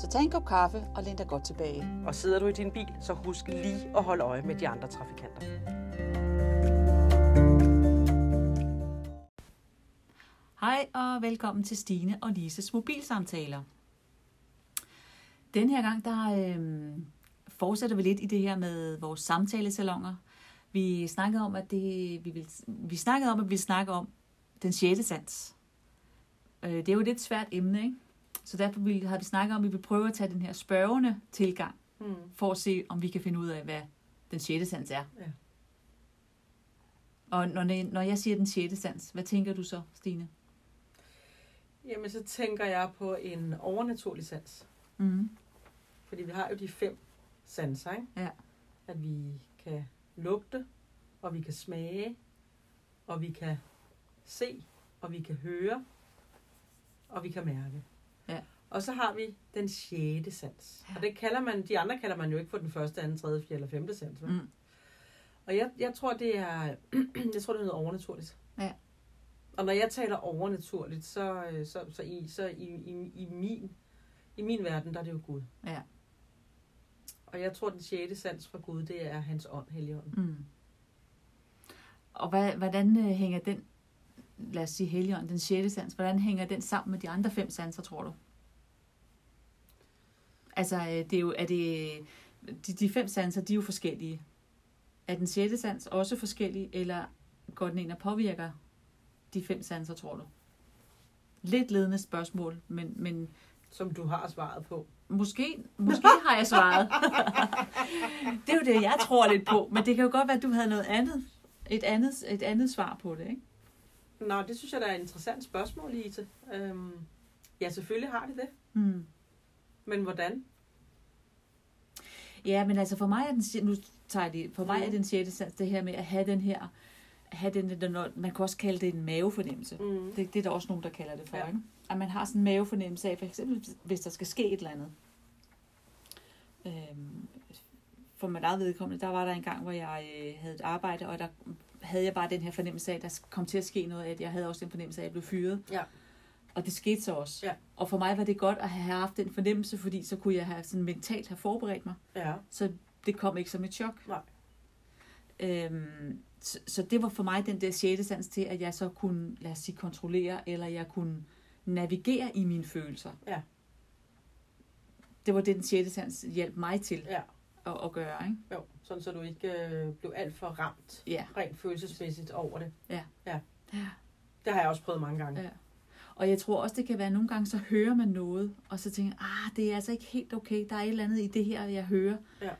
Så tag en kop kaffe og læn dig godt tilbage. Og sidder du i din bil, så husk lige at holde øje med de andre trafikanter. Hej og velkommen til Stine og Lises mobilsamtaler. Den her gang, der øh, fortsætter vi lidt i det her med vores samtalesalonger. Vi snakkede om, at det, vi, vil, vi snakkede om, at vi snakke om den sjette sans. Øh, det er jo et lidt svært emne, ikke? Så derfor vil, har vi snakket om, at vi vil prøve at tage den her spørgende tilgang, mm. for at se, om vi kan finde ud af, hvad den sjette sans er. Ja. Og når, når jeg siger den sjette sans, hvad tænker du så, Stine? Jamen, så tænker jeg på en overnaturlig sans. Mm. Fordi vi har jo de fem sanser, ikke? Ja. At vi kan lugte, og vi kan smage, og vi kan se, og vi kan høre, og vi kan mærke. Ja. Og så har vi den sjette sans. Ja. Og det kalder man, de andre kalder man jo ikke for den første, anden, tredje, fjerde eller femte sans. Mm. Og jeg, jeg tror, det er, jeg tror, det er noget overnaturligt. Ja. Og når jeg taler overnaturligt, så, øh, så, så, i, så i, i, i, min, i min verden, der er det jo Gud. Ja. Og jeg tror, den sjette sans fra Gud, det er hans ånd, Helligånden. Mm. Og hvad, hvordan øh, hænger den, lad os sige Helligånden, den sjette sans, hvordan hænger den sammen med de andre fem sanser, tror du? Altså, øh, det er jo, er det, de, de fem sanser, de er jo forskellige. Er den sjette sans også forskellig, eller går den ind og påvirker de fem sanser, tror du? Lidt ledende spørgsmål, men, men... Som du har svaret på. Måske, måske har jeg svaret. det er jo det, jeg tror lidt på. Men det kan jo godt være, at du havde noget andet. Et andet, et andet svar på det, ikke? Nå, det synes jeg, der er et interessant spørgsmål, Lise. Øhm, ja, selvfølgelig har det det. Mm. Men hvordan? Ja, men altså for mig er den, nu tager jeg det, for mig mm. er den sjette sans det her med at have den her, have den, den man kan også kalde det en mavefornemmelse. Mm. Det, det er der også nogen, der kalder det for, ja. ikke? At man har sådan en mavefornemmelse af, for eksempel hvis der skal ske et eller andet. Øhm, for mit eget vedkommende, der var der en gang, hvor jeg øh, havde et arbejde, og der havde jeg bare den her fornemmelse af, at der kom til at ske noget, at jeg havde også den fornemmelse af, at jeg blev fyret. Ja. Og det skete så også. Ja. Og for mig var det godt at have haft den fornemmelse, fordi så kunne jeg have sådan mentalt have forberedt mig. Ja. Så det kom ikke som et chok. Nej. Øhm, så, så det var for mig den der sjette sans til, at jeg så kunne, lad os sige, kontrollere, eller jeg kunne navigere i mine følelser. Ja. Det var det, den sjette sans hjalp mig til ja. at, at gøre. Ikke? Jo, sådan så du ikke øh, blev alt for ramt ja. rent følelsesmæssigt over det. Ja. ja. ja. Det har jeg også prøvet mange gange. Ja. Og jeg tror også, det kan være, at nogle gange så hører man noget, og så tænker ah, det er altså ikke helt okay. Der er et eller andet i det her, jeg hører. Ja.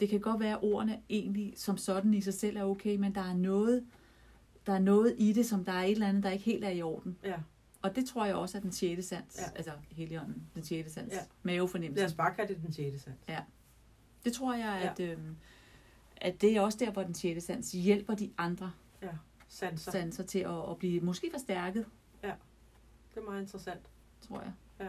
Det kan godt være, at ordene egentlig som sådan i sig selv er okay, men der er noget, der er noget i det, som der er et eller andet, der ikke helt er i orden. Ja. Og det tror jeg også er den sjette sans. Ja. Altså Helligånden, den sjette sans. Ja. Mavefornemmelse. Lad os bare kalde det den sjette sans. Ja. Det tror jeg, Ja. at, øhm, at det er også der, hvor den sjette sans hjælper de andre Ja. Sanser. sanser til at, at blive måske forstærket, Det er meget interessant. tror jeg. Ja.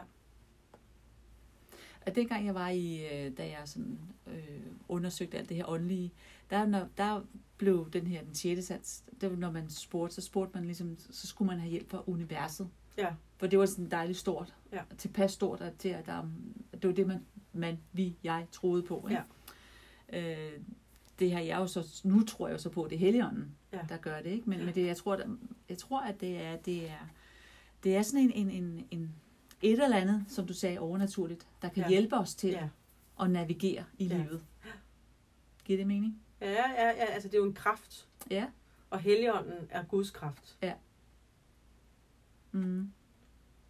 At dengang jeg var i, øh, da jeg sådan, øh, undersøgte alt det her åndelige, der, når, der blev den her, den sjette sans, det var, når man spurgte, så spurgte man ligesom, så skulle man have hjælp fra universet. Ja. For det var sådan dejligt stort. Ja. Tilpas stort, at, til, at der, det var det, man, man, vi, jeg troede på. Ikke? Ja. Øh, det har jeg jo så, nu tror jeg jo så på, det er Helligånden, Ja. der gør det. Ikke? Men, Ja. men det, jeg, tror, der, jeg tror, at det er, det er, det er sådan en, en, en, en et eller andet, som du sagde, overnaturligt, der kan Ja. ja. hjælpe os til Ja. at navigere i Ja. livet. Giver det mening? Ja, ja, ja, altså det er jo en kraft. Ja. Og Helligånden er Guds kraft. Mm.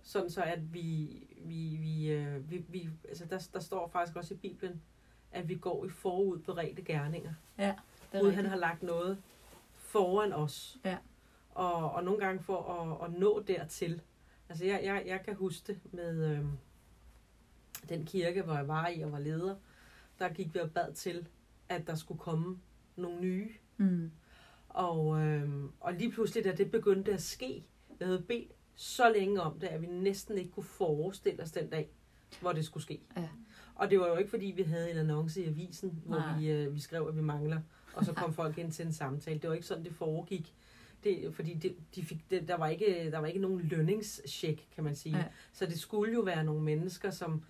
Sådan så, at vi, vi, vi, øh, vi, vi altså der, der står faktisk også i Bibelen, at vi går i forudberedte gerninger. Ja, det er Gud han har lagt noget foran os. Ja. Og, og nogle gange for at, at nå dertil. Altså jeg, jeg, jeg kan huske det med øh, den kirke, hvor jeg var i og var leder. der gik vi og bad til, at der skulle komme nogle nye. Mm. Og, øh, og lige pludselig, da det begyndte at ske, jeg havde bedt så længe om det, at vi næsten ikke kunne forestille os den dag, hvor det skulle ske. Ja. Og det var jo ikke, fordi vi havde en annonce i avisen, hvor Nej. vi, øh, vi skrev, at vi mangler, og så kom folk ind til en samtale. Det var ikke sådan, det foregik. Det, fordi det, de fik, det, der, var ikke, der var ikke nogen lønningscheck, kan man sige. Ja. Så det skulle jo være nogle mennesker, som,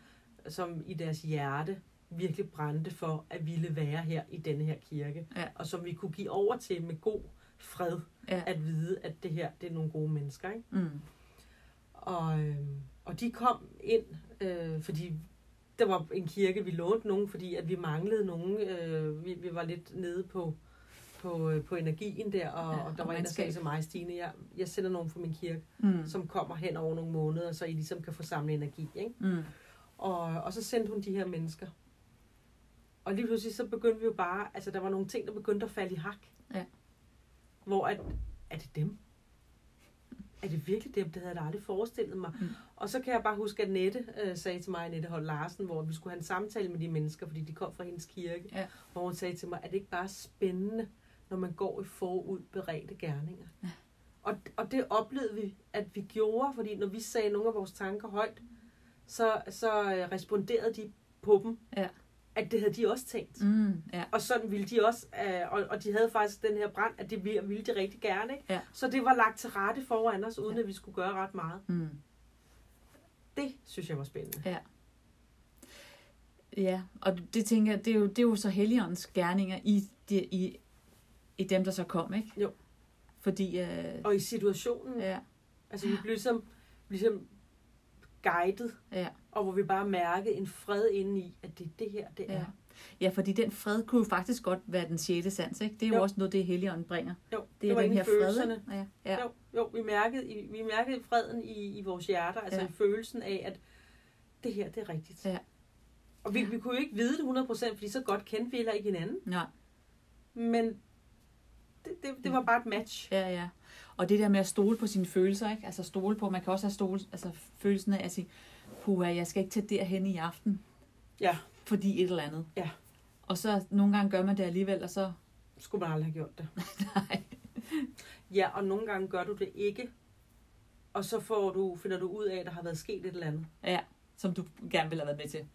som i deres hjerte virkelig brændte for at ville være her i denne her kirke. Ja. Og som vi kunne give over til med god fred, Ja. at vide, at det her det er nogle gode mennesker. Ikke? Mm. Og, øh, og de kom ind, øh, fordi der var en kirke, vi lånte nogen, fordi at vi manglede nogen. Øh, vi, vi var lidt nede på, på, øh, på energien der, og, Ja, og der og var en, der sagde til mig, Stine, jeg, jeg sender nogen fra min kirke, Mm. som kommer hen over nogle måneder, så I ligesom kan få samlet energi. Ikke? Mm. Og, og så sendte hun de her mennesker. Og lige pludselig så begyndte vi jo bare, altså der var nogle ting, der begyndte at falde i hak. Ja. Hvor at, er det dem? Er det virkelig dem? Det havde jeg da aldrig forestillet mig. Mm. Og så kan jeg bare huske, at Nette øh, sagde til mig, Nette Holt Larsen, hvor vi skulle have en samtale med de mennesker, fordi de kom fra hendes kirke. Ja. Hvor hun sagde til mig, er det ikke bare spændende, når man går i forud beredte gerninger? Ja. Og, og det oplevede vi, at vi gjorde, fordi når vi sagde nogle af vores tanker højt, så, så øh, responderede de på dem, Ja. At det havde de også tænkt. Mm. Ja. Og sådan ville de også, øh, og, og de havde faktisk den her brand, at det ville, ville de rigtig gerne. Ikke? Ja. Så det var lagt til rette foran os, uden Ja. at vi skulle gøre ret meget. Mm. Det synes jeg var spændende. Ja. Ja, og det tænker jeg, det er jo, det er jo så Helligåndens gerninger i, de, i, i dem, der så kom, ikke? Jo. Fordi, øh, Og i situationen, ja. ja, altså vi blev ligesom, ligesom guidet, ja, og hvor vi bare mærkede en fred inde i, at det er det her, det er. ja. Ja, fordi den fred kunne jo faktisk godt være den sjette sans, ikke? Det er jo, Jo. også noget, det Helligånden bringer. Jo, Det det er var den her fred, følelserne. Ja, ja. Jo, jo vi, mærkede, vi mærkede freden i, i vores hjerter, altså ja. følelsen af, at det her, det er rigtigt. Ja. Og vi, Ja. vi kunne jo ikke vide det 100%, fordi så godt kendte vi heller ikke hinanden. Nej, Men det, det, det var bare et match. ja, ja. Og det der med at stole på sine følelser, ikke? Altså stole på, man kan også have stole, altså følelsen af at sige, puha, jeg skal ikke tage derhen i aften, Ja, fordi et eller andet. Ja. Og så nogle gange gør man det alligevel, og så, skulle man aldrig have gjort det. nej, Ja, og nogle gange gør du det ikke. Og så får du, finder du ud af, at der har været sket et eller andet. ja, som du gerne ville have været med til.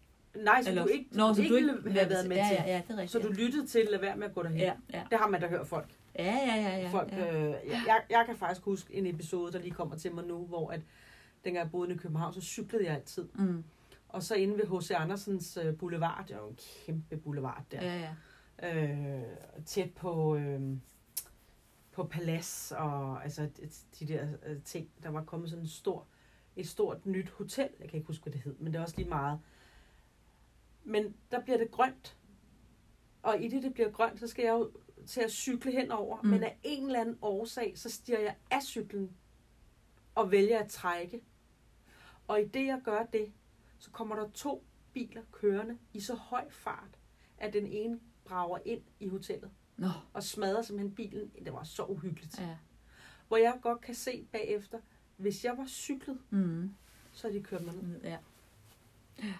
Nej, så Eller- du ikke, Nå, du så ikke ville have været med ja, til. Ja, ja, det er rigtigt. Så du lyttede til, lad være med at gå derhen. Ja, ja. Det har man da hørt folk. Ja, ja, ja, ja. folk ja. øh, jeg, jeg, jeg kan faktisk huske en episode, der lige kommer til mig nu, hvor at, dengang jeg boede i København, så cyklede jeg altid. Mm. Og så inde ved H.C. Andersens øh, boulevard, det er jo en kæmpe boulevard der, Ja, ja. øh, tæt på, øh, på palads og altså de der øh, ting. Der var kommet sådan en stor, et stort nyt hotel, jeg kan ikke huske, hvad det hed, men det er også lige meget. Men der bliver det grønt. Og i det, det bliver grønt, så skal jeg jo til at cykle henover. Mm. Mm. Men af en eller anden årsag, så stiger jeg af cyklen og vælger at trække. Og i det, jeg gør det, så kommer der to biler kørende i så høj fart, at den ene brager ind i hotellet Nå, og smadrer simpelthen bilen. Det var så uhyggeligt. ja. Hvor jeg godt kan se bagefter, hvis jeg var cyklet, Mm. så havde de kørt mig ned. Ja,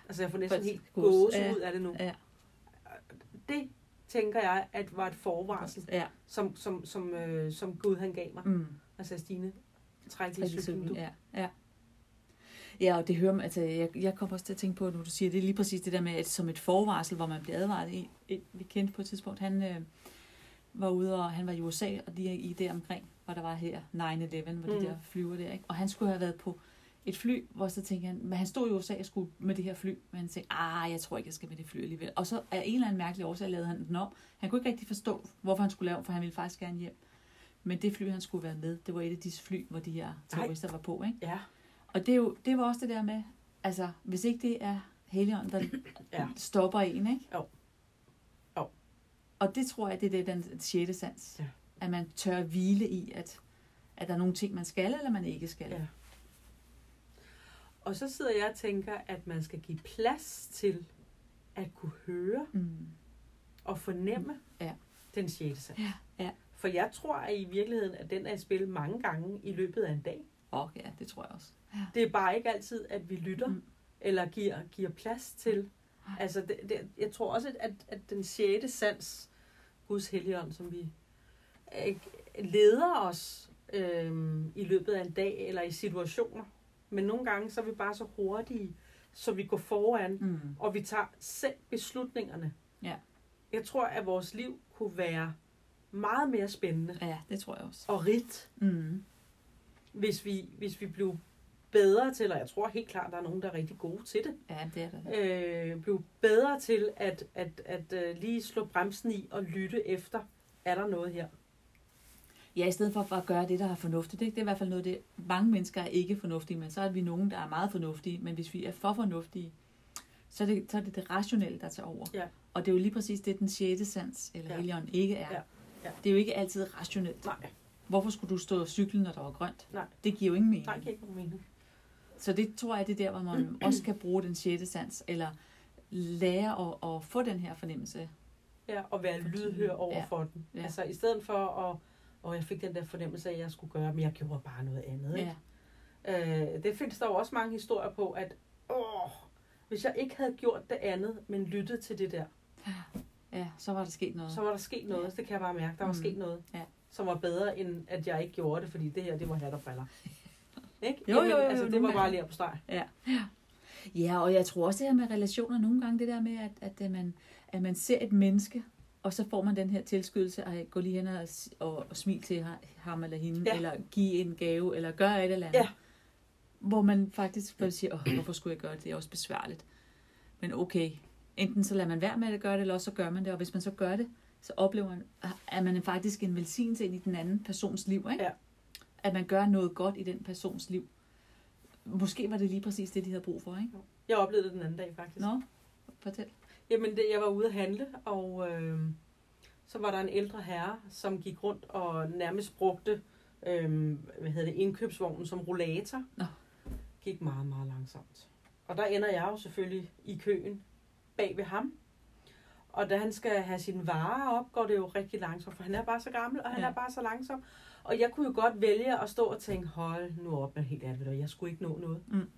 Altså jeg får næsten helt gås- ja. ud af det nu. ja, Det tænker jeg, at var et forvarsel, ja. som, som, som, øh, som Gud han gav mig. Mm. Altså Stine, træk lige cyklen. Ja, ja. Ja, og det hører man, altså, jeg, jeg kommer også til at tænke på, når du siger, det er lige præcis det der med, at som et forvarsel, hvor man bliver advaret i, vi kendte på et tidspunkt, han øh, var ude, og han var i USA, og lige i det omkring, hvor der var her 9-11, hvor mm. de der flyver der, ikke? Og han skulle have været på et fly, hvor så tænkte han, men han stod i USA og skulle med det her fly, men han tænkte, ah, jeg tror ikke, jeg skal med det fly alligevel. Og så af en eller anden mærkelig årsag lavede han den om. Han kunne ikke rigtig forstå, hvorfor han skulle lave, for han ville faktisk gerne hjem. Men det fly, han skulle være med, det var et af disse fly, hvor de her terrorister var på, ikke? Ja, Og det, er jo, det var også det der med, altså, hvis ikke det er Helion, der Ja. stopper en, ikke? Jo. Jo. Og det tror jeg, det er det, den sjette sans. Ja. At man tør hvile i, at, at der er nogle ting, man skal, eller man ikke skal. Ja. Og så sidder jeg og tænker, at man skal give plads til at kunne høre Mm. og fornemme Ja. den sjette sans. Ja, ja. For jeg tror at i virkeligheden, at den er i spil mange gange i løbet af en dag. Og ja, det tror jeg også. Ja. Det er bare ikke altid, at vi lytter Mm. eller giver, giver plads til Altså, det, det, jeg tror også, at, at den sjette sans, Guds helligånd, som vi øh, leder os øh, i løbet af en dag eller i situationer. Men nogle gange så er vi bare så hurtige, så vi går foran, Mm. og vi tager selv beslutningerne. Ja. Jeg tror, at vores liv kunne være meget mere spændende Ja, det tror jeg også. og rigt, Mm. hvis vi, hvis vi blev bedre til, og jeg tror helt klart, at der er nogen, der er rigtig gode til det, Ja, det er det. øh, blev bedre til at, at, at øh, lige slå bremsen i og lytte efter, er der noget her? Ja, i stedet for at gøre det, der er fornuftigt. Ikke? Det er i hvert fald noget, det mange mennesker er ikke fornuftige, men så er vi nogen, der er meget fornuftige. Men hvis vi er for fornuftige, så er det så er det, det rationelle, der tager over. Ja. Og det er jo lige præcis det, den sjette sans, eller Ja. helligånden, ikke er. Ja. Ja. Det er jo ikke altid rationelt. Nej, Hvorfor skulle du stå og cykle, når der var grønt? Nej. Det giver jo ingen mening. nej, det giver ikke mening. Så det tror jeg, det er der, hvor man også kan bruge den sjette sans, eller lære at, at få den her fornemmelse. Ja, og være lydhør over ja. for den. Ja. Altså i stedet for at, og jeg fik den der fornemmelse af, at jeg skulle gøre, men jeg gjorde bare noget andet. Ikke? Ja. Øh, det findes der jo også mange historier på, at åh, hvis jeg ikke havde gjort det andet, men lyttet til det der, ja, så var der sket noget. så var der sket noget. Ja. Det kan jeg bare mærke. Der var Mm. sket noget, Ja. som var bedre, end at jeg ikke gjorde det, fordi det her, det var hat og briller. Ikke? Jo, jo, jo, altså, det var bare lige på streg. Ja, og jeg tror også det her med relationer nogle gange, det der med, at, at, at, man, at man ser et menneske, og så får man den her tilskydelse, at gå lige hen og, og, og smil til ha- ham eller hende, Ja. ja. eller give en gave, eller gøre et eller andet. Ja. Hvor man faktisk bare siger, Åh, hvorfor skulle jeg gøre det? Det er også besværligt. Men okay, enten så lader man være med at gøre det, eller så gør man det. Og hvis man så gør det, så oplever man, at man faktisk en velsignelse ind i den anden persons liv. Ikke? Ja. At man gør noget godt i den persons liv. Måske var det lige præcis det, de havde brug for, ikke? Jeg oplevede det den anden dag, faktisk. Nå, fortæl. Jamen, det, jeg var ude at handle, og øh, så var der en ældre herre, som gik rundt og nærmest brugte øh, hvad hedder det, indkøbsvognen som rollator. Nå. Gik meget, meget langsomt. Og der ender jeg jo selvfølgelig i køen bag ved ham. Og da han skal have sine varer op, går det jo rigtig langsomt, for han er bare så gammel, og han Ja. er bare så langsom. Og jeg kunne jo godt vælge at stå og tænke, hold nu op, men helt ærligt, jeg skulle ikke nå noget. Mm.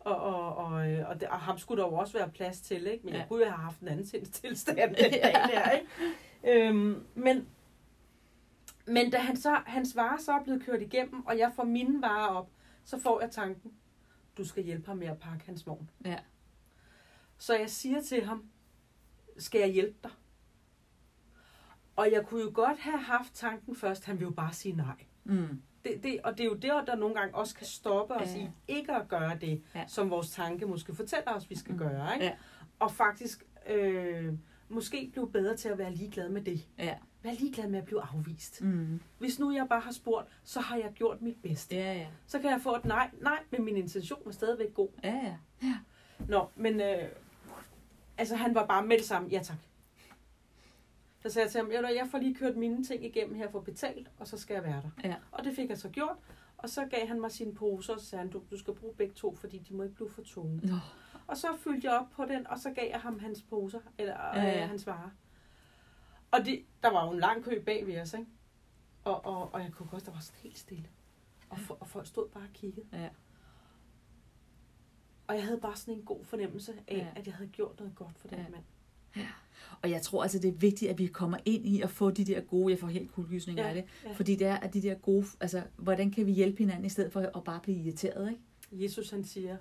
Og, og, og, øh, og, det, og ham skulle der jo også være plads til, ikke? Men ja. Jeg kunne jo have haft en anden sindstilstand den dag der, ikke? Øhm, men, men da han så, hans varer så er blevet kørt igennem, og jeg får mine varer op, så får jeg tanken, du skal hjælpe ham med at pakke hans vogn. Ja. Så jeg siger til ham, skal jeg hjælpe dig? Og jeg kunne jo godt have haft tanken først, han vil jo bare sige nej. Mm. Det, det, og det er jo der, der nogle gange også kan stoppe os Ja. i ikke at gøre det, Ja. som vores tanke måske fortæller os, vi skal Mm. gøre. Ikke? Ja. Og faktisk øh, måske blive bedre til at være ligeglad med det. Ja. Vær ligeglad med at blive afvist. Mm. Hvis nu jeg bare har spurgt, så har jeg gjort mit bedste. Ja, ja. Så kan jeg få et nej, nej, men min intention er stadigvæk god. Ja, ja. Nå, men øh, altså han var bare med det samme, ja tak. Så sagde jeg til ham, "Ved du hvad, jeg får lige kørt mine ting igennem her for betalt, og så skal jeg være der. Ja. Og det fik jeg så gjort, og så gav han mig sine poser, og så sagde han, du, du skal bruge begge to, fordi de må ikke blive for tunge. Nå. Og så fyldte jeg op på den, og så gav jeg ham hans poser, eller Ja, ja, ja. ja. hans varer. Og det, der var jo en lang kø bag ved os, ikke? Og, og, og jeg kunne godt, der var sådan helt stille. Og, for, og folk stod bare og kiggede. Ja. Og jeg havde bare sådan en god fornemmelse af, Ja. at jeg havde gjort noget godt for den Ja. Ja. mand. Og jeg tror altså, det er vigtigt, at vi kommer ind i at få de der gode, jeg får helt kuldegysninger Ja, af det, ja. fordi det er, at de der gode, altså, hvordan kan vi hjælpe hinanden, i stedet for at bare blive irriteret, ikke? Jesus han siger,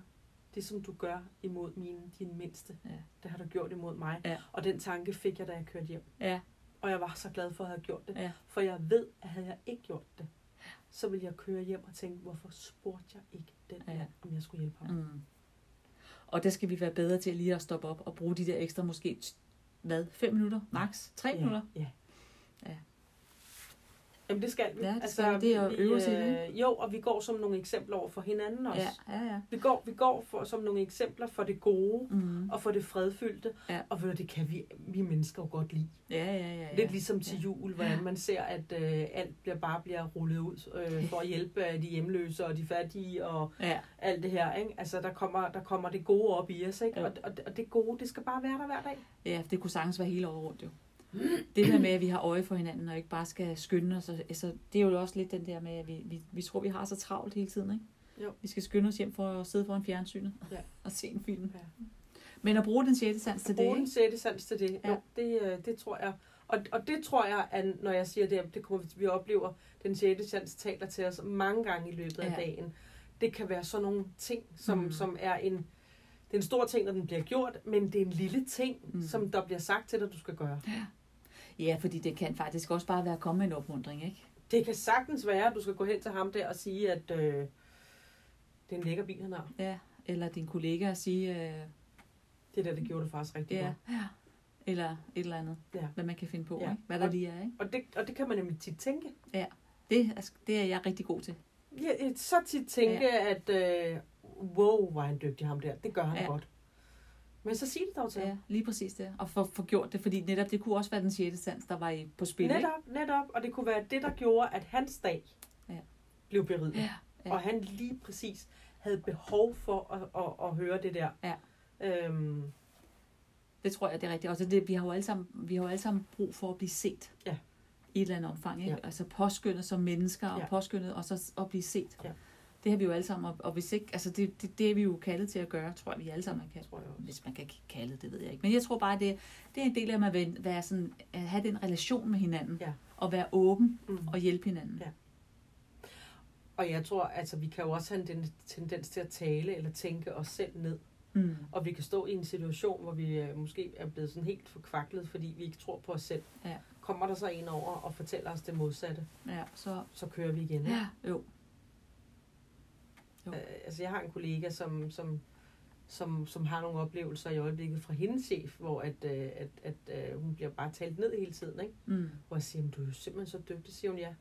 det som du gør imod mine, din mindste, Ja. det har du gjort imod mig. Ja. Og den tanke fik jeg, da jeg kørte hjem. Ja, Og jeg var så glad for at have gjort det. Ja. For jeg ved, at havde jeg ikke gjort det, så ville jeg køre hjem og tænke, hvorfor spurgte jeg ikke den Ja. ja. om jeg skulle hjælpe ham? mm. Og der skal vi være bedre til lige at stoppe op og bruge de der ekstra, måske, hvad, fem minutter, max, tre ja. minutter? Ja. Ja. Jamen det skal vi. Altså, Ja, det skal vi. Det er at øve os i det. øh, Jo, og vi går som nogle eksempler over for hinanden også. Ja, ja, ja. Vi går, vi går for, som nogle eksempler for det gode, Mm. og for det fredfyldte. Ja. Og du, det kan vi, vi mennesker jo godt lide. Ja, ja, ja, ja. Lidt ligesom til Ja. jul, hvordan man ser, at øh, alt bliver, bare bliver rullet ud øh, for at hjælpe øh, de hjemløse og de fattige og Ja, alt det her. Ikke? Altså, der kommer, der kommer det gode op i os, ikke? Jo. Og, og, og det gode, det skal bare være der hver dag. ja, det kunne sagtens være hele året rundt, jo. Det der med, at vi har øje for hinanden, og ikke bare skal skynde os. Altså, det er jo også lidt den der med, at vi, vi, vi tror, vi har så travlt hele tiden, ikke? Jo. Vi skal skynde os hjem for at sidde foran fjernsynet Ja. og se en film. Ja. Men at bruge den sjette sans til det, Bruge den sjette sans til det. Ja. Jo, det, øh, det tror jeg. Og, og det tror jeg, at når jeg siger det, det kommer, vi- vi oplever, den sjette sans taler til os mange gange i løbet af Ja. dagen. Det kan være sådan nogle ting, som, Mm. som er en, det er en stor ting, når den bliver gjort, men det er en lille ting, mm. som der bliver sagt til dig, du skal gøre. Ja, fordi det kan faktisk også bare være at komme med en opmundring, ikke? Det kan sagtens være, at du skal gå hen til ham der og sige, at øh, det er en lækker bil, han har. Ja. Eller din kollega at sige, øh, Det der, det gjorde du faktisk rigtig ja, godt. ja. Eller et eller andet, Ja. hvad man kan finde på, Ja. ikke? Hvad der lige er, ikke? Og det, og det kan man nemlig tit tænke. Det, er- det er jeg rigtig god til. Ja, så tit tænke, ja. at øh, wow, hvor er han dygtig ham der. Det gør han Ja. ja. godt. Men så sig det dog til Ja, lige præcis det. Og få få gjort det, fordi netop det kunne også være den sjette sans, der var i, på spil, ikke? Netop, netop. Og det kunne være det, der gjorde, at hans dag Ja. blev beriget. Ja, ja. Og han lige præcis havde behov for at, at, at høre det der. Ja. Øhm, Det tror jeg, det er rigtigt. Og så det, vi har jo alle sammen, vi har jo alle sammen brug for at blive set. Ja. I et eller andet omfang, ikke? Ja. Altså påskyndet som mennesker, og Ja. påskyndet og så at blive set. Ja. Det har vi jo alle sammen, og, og hvis ikke, altså det, det, det er vi jo kaldet til at gøre, tror jeg, vi alle sammen kan. tror jeg også. Hvis man kan kalde det, det ved jeg ikke. Men jeg tror bare, det, det er en del af at være- være sådan, at have den relation med hinanden. Ja. Og være åben Mm. og hjælpe hinanden. Ja. Og jeg tror, altså, vi kan jo også have en tendens til at tale eller tænke os selv ned. Mm. Og vi kan stå i en situation, hvor vi øh, måske er blevet sådan helt forkvaklet, fordi vi ikke tror på os selv. Ja. Kommer der så en over og fortæller os det modsatte, Ja, så, så kører vi igen. ja, jo. Jo. Øh, altså jeg har en kollega, som, som, som, som har nogle oplevelser i øjeblikket fra hendes chef, hvor at, øh, at, at øh, hun bliver bare talt ned hele tiden. Ikke? Mm. Hvor jeg siger, "Men du er jo simpelthen så dygtig, siger hun ja.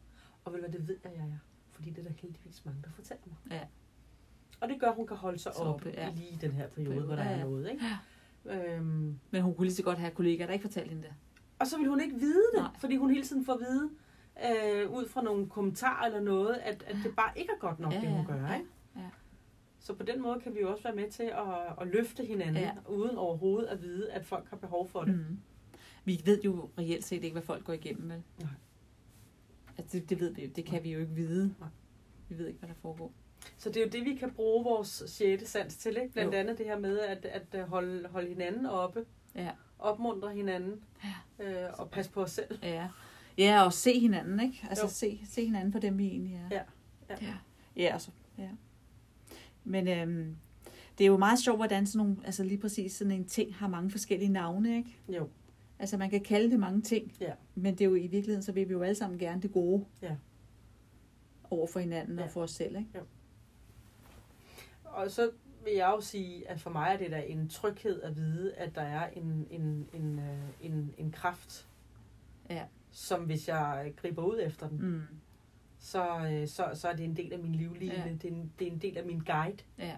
Og hvad, det ved jeg, jeg er. Fordi det er der heldigvis mange, der fortæller mig. Ja. Og det gør, at hun kan holde sig Så oppe oppe, ja. i lige den her periode, Periode, hvor der ja, er ja. noget. Ikke? Øhm, Men hun kunne lige så godt have kollegaer, der ikke fortalte hende det. Og så vil hun ikke vide det, Nej. Fordi hun hele tiden får at vide, øh, ud fra nogle kommentarer eller noget, at, at det bare ikke er godt nok, Ja, ja, det hun ja, gør. ja, Ikke? Ja. Så på den måde kan vi jo også være med til at, at løfte hinanden, Ja. ja. uden overhovedet at vide, at folk har behov for det. Mm. Vi ved jo reelt set ikke, hvad folk går igennem, vel? Nej. Altså, det, det ved vi jo. Det kan vi jo ikke vide. Nej. Vi ved ikke, hvad der foregår. Så det er jo det, vi kan bruge vores sjette sans til. Ikke? Blandt Jo. andet det her med at, at holde, holde hinanden oppe, Ja. opmuntre hinanden øh, og passe på os selv. Ja, ja og se hinanden, ikke? Altså, Jo. se, se hinanden på dem, vi egentlig er. Ja, ja. ja. Ja, altså, ja. Men øhm, det er jo meget sjovt, hvordan sådan nogle, altså lige præcis sådan en ting har mange forskellige navne, ikke? Jo, Altså, man kan kalde det mange ting. Ja. Men det er jo i virkeligheden, så vil vi jo alle sammen gerne det gode. Ja. Over for hinanden Ja. og for os selv, ikke? og så vil jeg jo sige, at for mig er det da en tryghed at vide, at der er en, en, en, øh, en, en kraft, Ja. som hvis jeg griber ud efter den, Mm. Så, øh, så, så er det en del af min livline. Ja. Det, er en, det er en del af min guide. Ja.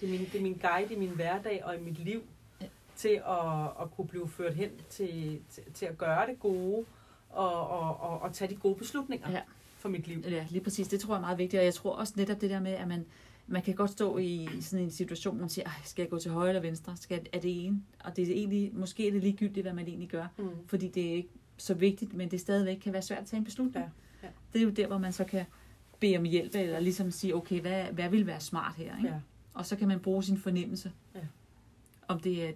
Det er min, det er min guide i min hverdag og i mit liv Ja. til at, at kunne blive ført hen til, til, til at gøre det gode og, og, og, og tage de gode beslutninger Ja. for mit liv. Ja, lige præcis. Det tror jeg er meget vigtigt. Og jeg tror også netop det der med, at man, man kan godt stå i sådan en situation, hvor man siger, "Ej, skal jeg gå til højre eller venstre? Skal, er det ene? Og det er egentlig, måske er det ligegyldigt, hvad man egentlig gør. Mm. Fordi det er ikke så vigtigt, men det stadigvæk kan være svært at tage en beslutning. Ja, ja. Det er jo der, hvor man så kan bede om hjælp, eller ligesom sige, okay, hvad, hvad vil være smart her? Ikke? Ja. Og så kan man bruge sin fornemmelse. Ja. Om det er,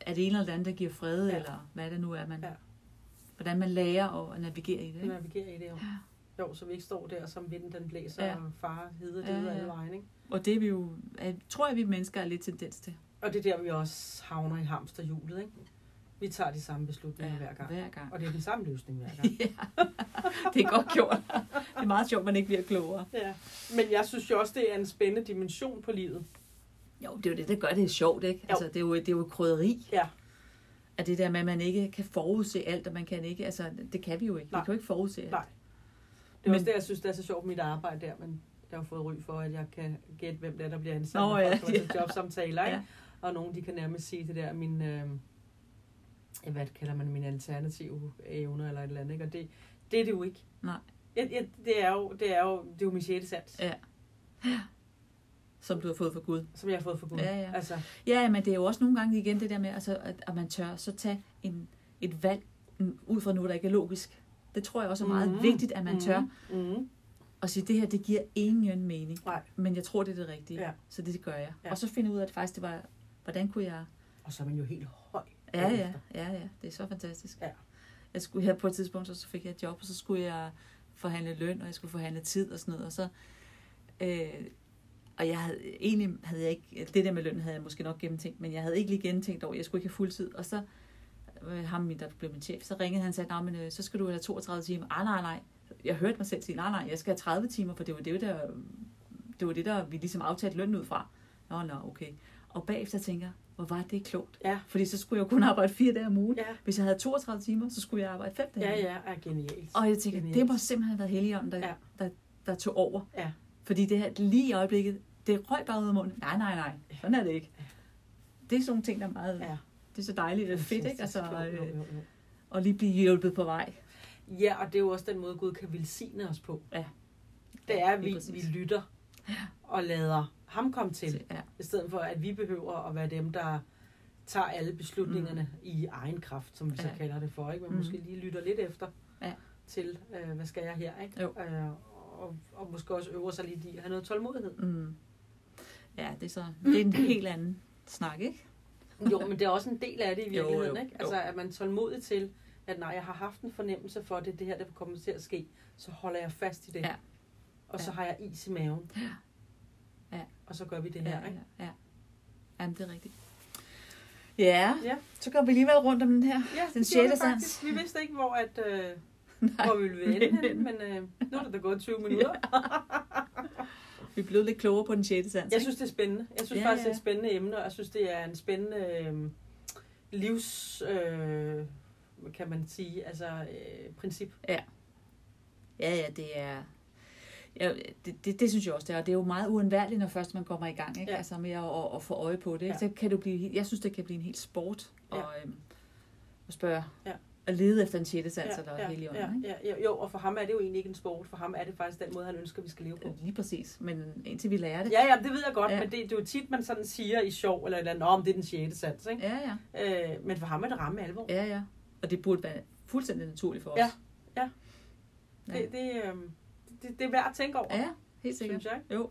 er det ene eller det andet, der giver fred, Ja. eller hvad det nu er, man, Ja. hvordan man lærer at navigere i det. Ikke? Navigere i det jo. Jo, så vi ikke står der, som vinden den blæser, Ja. ja. og far hedder det Ja, ja, ja. alle vejen, ikke? Og det er vi jo, er, tror jeg, vi mennesker er lidt tendens til. Og det er der, vi også havner i hamsterhjulet, ikke? Vi tager de samme beslutninger ja, hver gang. Hver gang. Og det er den samme løsning hver gang. ja, det er godt gjort. Det er meget sjovt, at man ikke bliver klogere. ja. Men jeg synes jo også, det er en spændende dimension på livet. Jo, det er jo det, der gør det sjovt, ikke? Altså, det er jo, det er jo krydderi. Ja. At det der med, at man ikke kan forudse alt, og man kan ikke, altså, det kan vi jo ikke. Nej. Vi kan jo ikke forudse alt. Nej. Det er også Men- det, jeg synes, det er så sjovt med mit arbejde der, men jeg har fået ry for, at jeg kan gætte, hvem det er, der bliver ansat, Nå, ja, folk ja. jobsamtaler, ikke? Ja. Og nogen, de kan nærmest sige det der, min, øh, hvad kalder man mine alternative evner eller et eller andet, ikke? Og det, det er det jo ikke. Nej. Ja, ja, det er jo, det er jo, det er jo min sjette sans, Ja. Som du har fået for Gud. som jeg har fået for Gud. Ja, ja. Altså, Ja, men det er jo også nogle gange igen det der med, altså, at, at man tør så tage en, et valg mm, ud fra noget, der ikke er logisk. Det tror jeg også er meget Mhm. vigtigt, at man Mhm. tør mm, at sige, det her, det giver ingen mening. Nej. Men jeg tror, det er det rigtige. Ja. Så det, gør jeg. Ja. Og så finde ud af, at faktisk det var, hvordan kunne jeg Og så er man jo helt. Ja, ja, ja, ja. Det er så fantastisk. Ja. Jeg skulle her på et tidspunkt, så fik jeg et job, og så skulle jeg forhandle løn, og jeg skulle forhandle tid og sådan noget. Og så, øh, og jeg havde, egentlig havde jeg ikke, det der med løn havde jeg måske nok gennemtænkt, men jeg havde ikke lige gennemtænkt over, jeg skulle ikke have fuldtid. Og så, øh, ham, min, der blev min chef, så ringede han og sagde, "Nå, men øh, så skal du have 32 timer. Ah, nej, nej. Jeg hørte mig selv sige, nej, nej, jeg skal have 30 timer, for det var det, der, det var det, der vi ligesom aftalte løn ud fra. Nå, nå, okay. Og bagefter tænker hvor var det klogt. Ja, Fordi så skulle jeg jo kun arbejde fire dage om ugen. ja, Hvis jeg havde 32 timer, så skulle jeg arbejde fem dage. ja, ja, er genialt. Og jeg tænker, Genialt. det må simpelthen have været Helligånden, der, Ja. der, der tog over. Ja. Fordi det her lige i øjeblikket, det røg bare ud af munden. Nej, nej, nej. Sådan er det ikke. Det er sådan nogle ting, der er meget... Ja. Det er så dejligt og fedt, ikke? Altså, Jo, jo, jo, øh, og lige blive hjulpet på vej. Ja, og det er jo også den måde, Gud kan velsigne os på. Ja. Det er, at vi, vi lytter og lader ham komme til, Ja. i stedet for, at vi behøver at være dem, der tager alle beslutningerne mm. i egen kraft, som vi så Ja. kalder det for. Ikke? Men Mm. måske lige lytter lidt efter Ja. til, øh, hvad skal jeg her? Ikke? Jo. Øh, og, og måske også øver sig lidt i at have noget tålmodighed. Mm. Ja, det er så... Det er en helt anden snak, ikke? Jo, men det er også en del af det i virkeligheden. jo, ikke? jo. Altså, at man tålmodig til, at når jeg har haft en fornemmelse for, at det er det her, der kommer til at ske, så holder jeg fast i det. Ja. Og så Ja. har jeg is i maven. Ja. Ja. Og så gør vi det her. ja, Ikke? ja, ja. Jamen, det er rigtigt. Ja, Ja. så går vi alligevel rundt om den her. Ja, Den det gjorde sjette vi faktisk. sans. Vi vidste ikke, hvor, at, øh, Nej, hvor vi ville ende, men- øh, nu er det da gået 20 minutter. Vi er blevet lidt klogere på den sjette sans. Jeg synes, det er spændende. Jeg synes Ja, faktisk, det er ja. et spændende emne, og jeg synes, det er en spændende øh, livs... Øh, kan man sige? Altså, øh, princip. Ja, ja, det er... Ja, det, det, det, synes jeg også, det er. Og det er jo meget uundværligt, når først man kommer i gang, ikke? Ja. Altså med at, at, at få øje på det. Ja. Ja. Så kan du blive, jeg synes, det kan blive en helt sport Ja. at, øhm, at spørge, Ja. at lede efter en sjette sans, eller ja, hellig ånd, ja, ikke? ja, ja, jo, og for ham er det jo egentlig ikke en sport. For ham er det faktisk den måde, han ønsker, vi skal leve på. Lige præcis, men indtil vi lærer det. Ja, ja, det ved jeg godt, ja. Ja. men det, det er jo tit, man sådan siger i sjov, eller eller andet, om det er den sjette sans, ikke? Ja, ja, Øh, men for ham er det ramme alvor. ja, ja. Og det burde være fuldstændig naturligt for os. Ja, ja. ja. Det, det, øh, det, det er værd at tænke over, ja helt sikkert. synes jeg. Jo.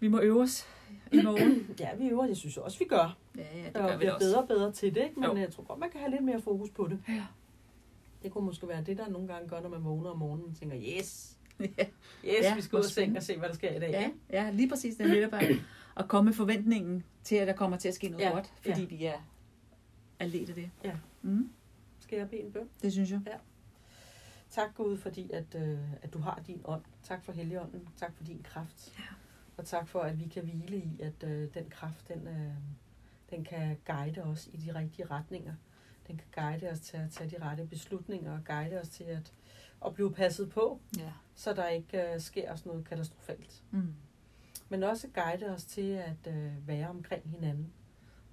Vi må øve os i morgen. Ja, vi øver, det synes jeg også, vi gør. Ja, ja, det og gør vi bliver også. bedre og bedre til det, ikke? men Jo. jeg tror godt, man kan have lidt mere fokus på det. Ja. Det kunne måske være det, der nogle gange gør, når man vågner om morgenen og tænker, yes, ja. yes, Ja, vi skal ud af seng og se, hvad der sker i dag. Ja, ikke? ja, lige præcis. Det er netop at, at komme med forventningen til, at der kommer til at ske noget Ja, ja, godt, fordi ja. vi er alene det. Ja. Mm, Skal jeg bede en bøn? det synes jeg. Tak Gud, fordi at, øh, at du har din ånd. Tak for Helligånden. Tak for din kraft. Ja. Og tak for, at vi kan hvile i, at øh, den kraft, den, øh, den kan guide os i de rigtige retninger. Den kan guide os til at tage de rette beslutninger og guide os til at, at blive passet på, Ja. så der ikke øh, sker os noget katastrofalt. Mm. Men også guide os til at øh, være omkring hinanden.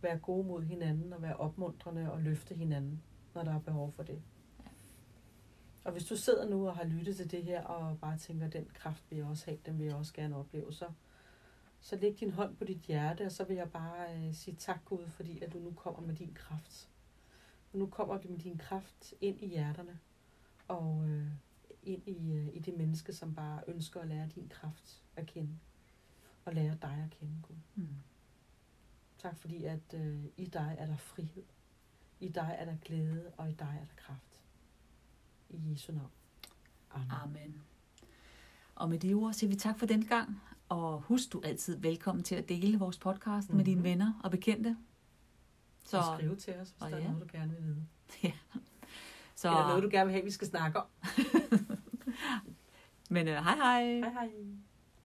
Være gode mod hinanden og være opmuntrende og løfte hinanden, når der er behov for det. Og hvis du sidder nu og har lyttet til det her og bare tænker, den kraft vil jeg også have, den vil jeg også gerne opleve, så, så læg din hånd på dit hjerte, og så vil jeg bare øh, sige tak Gud, fordi at du nu kommer med din kraft. Og nu kommer du med din kraft ind i hjerterne, og øh, ind i, øh, i det menneske, som bare ønsker at lære din kraft at kende og lære dig at kende, Gud. Mm. Tak fordi, at øh, i dig er der frihed. I dig er der glæde, og i dig er der kraft. I Jesu navn. Amen. Amen. Og med de ord siger vi tak for den gang, og husk, du er altid velkommen til at dele vores podcast mm-hmm. med dine Mhm. venner og bekendte. Så Så, skriv til os, hvis og der er ja. noget, du gerne vil vide. så Eller noget, du gerne vil have, vi skal snakke om. men uh, hej hej. Hej hej.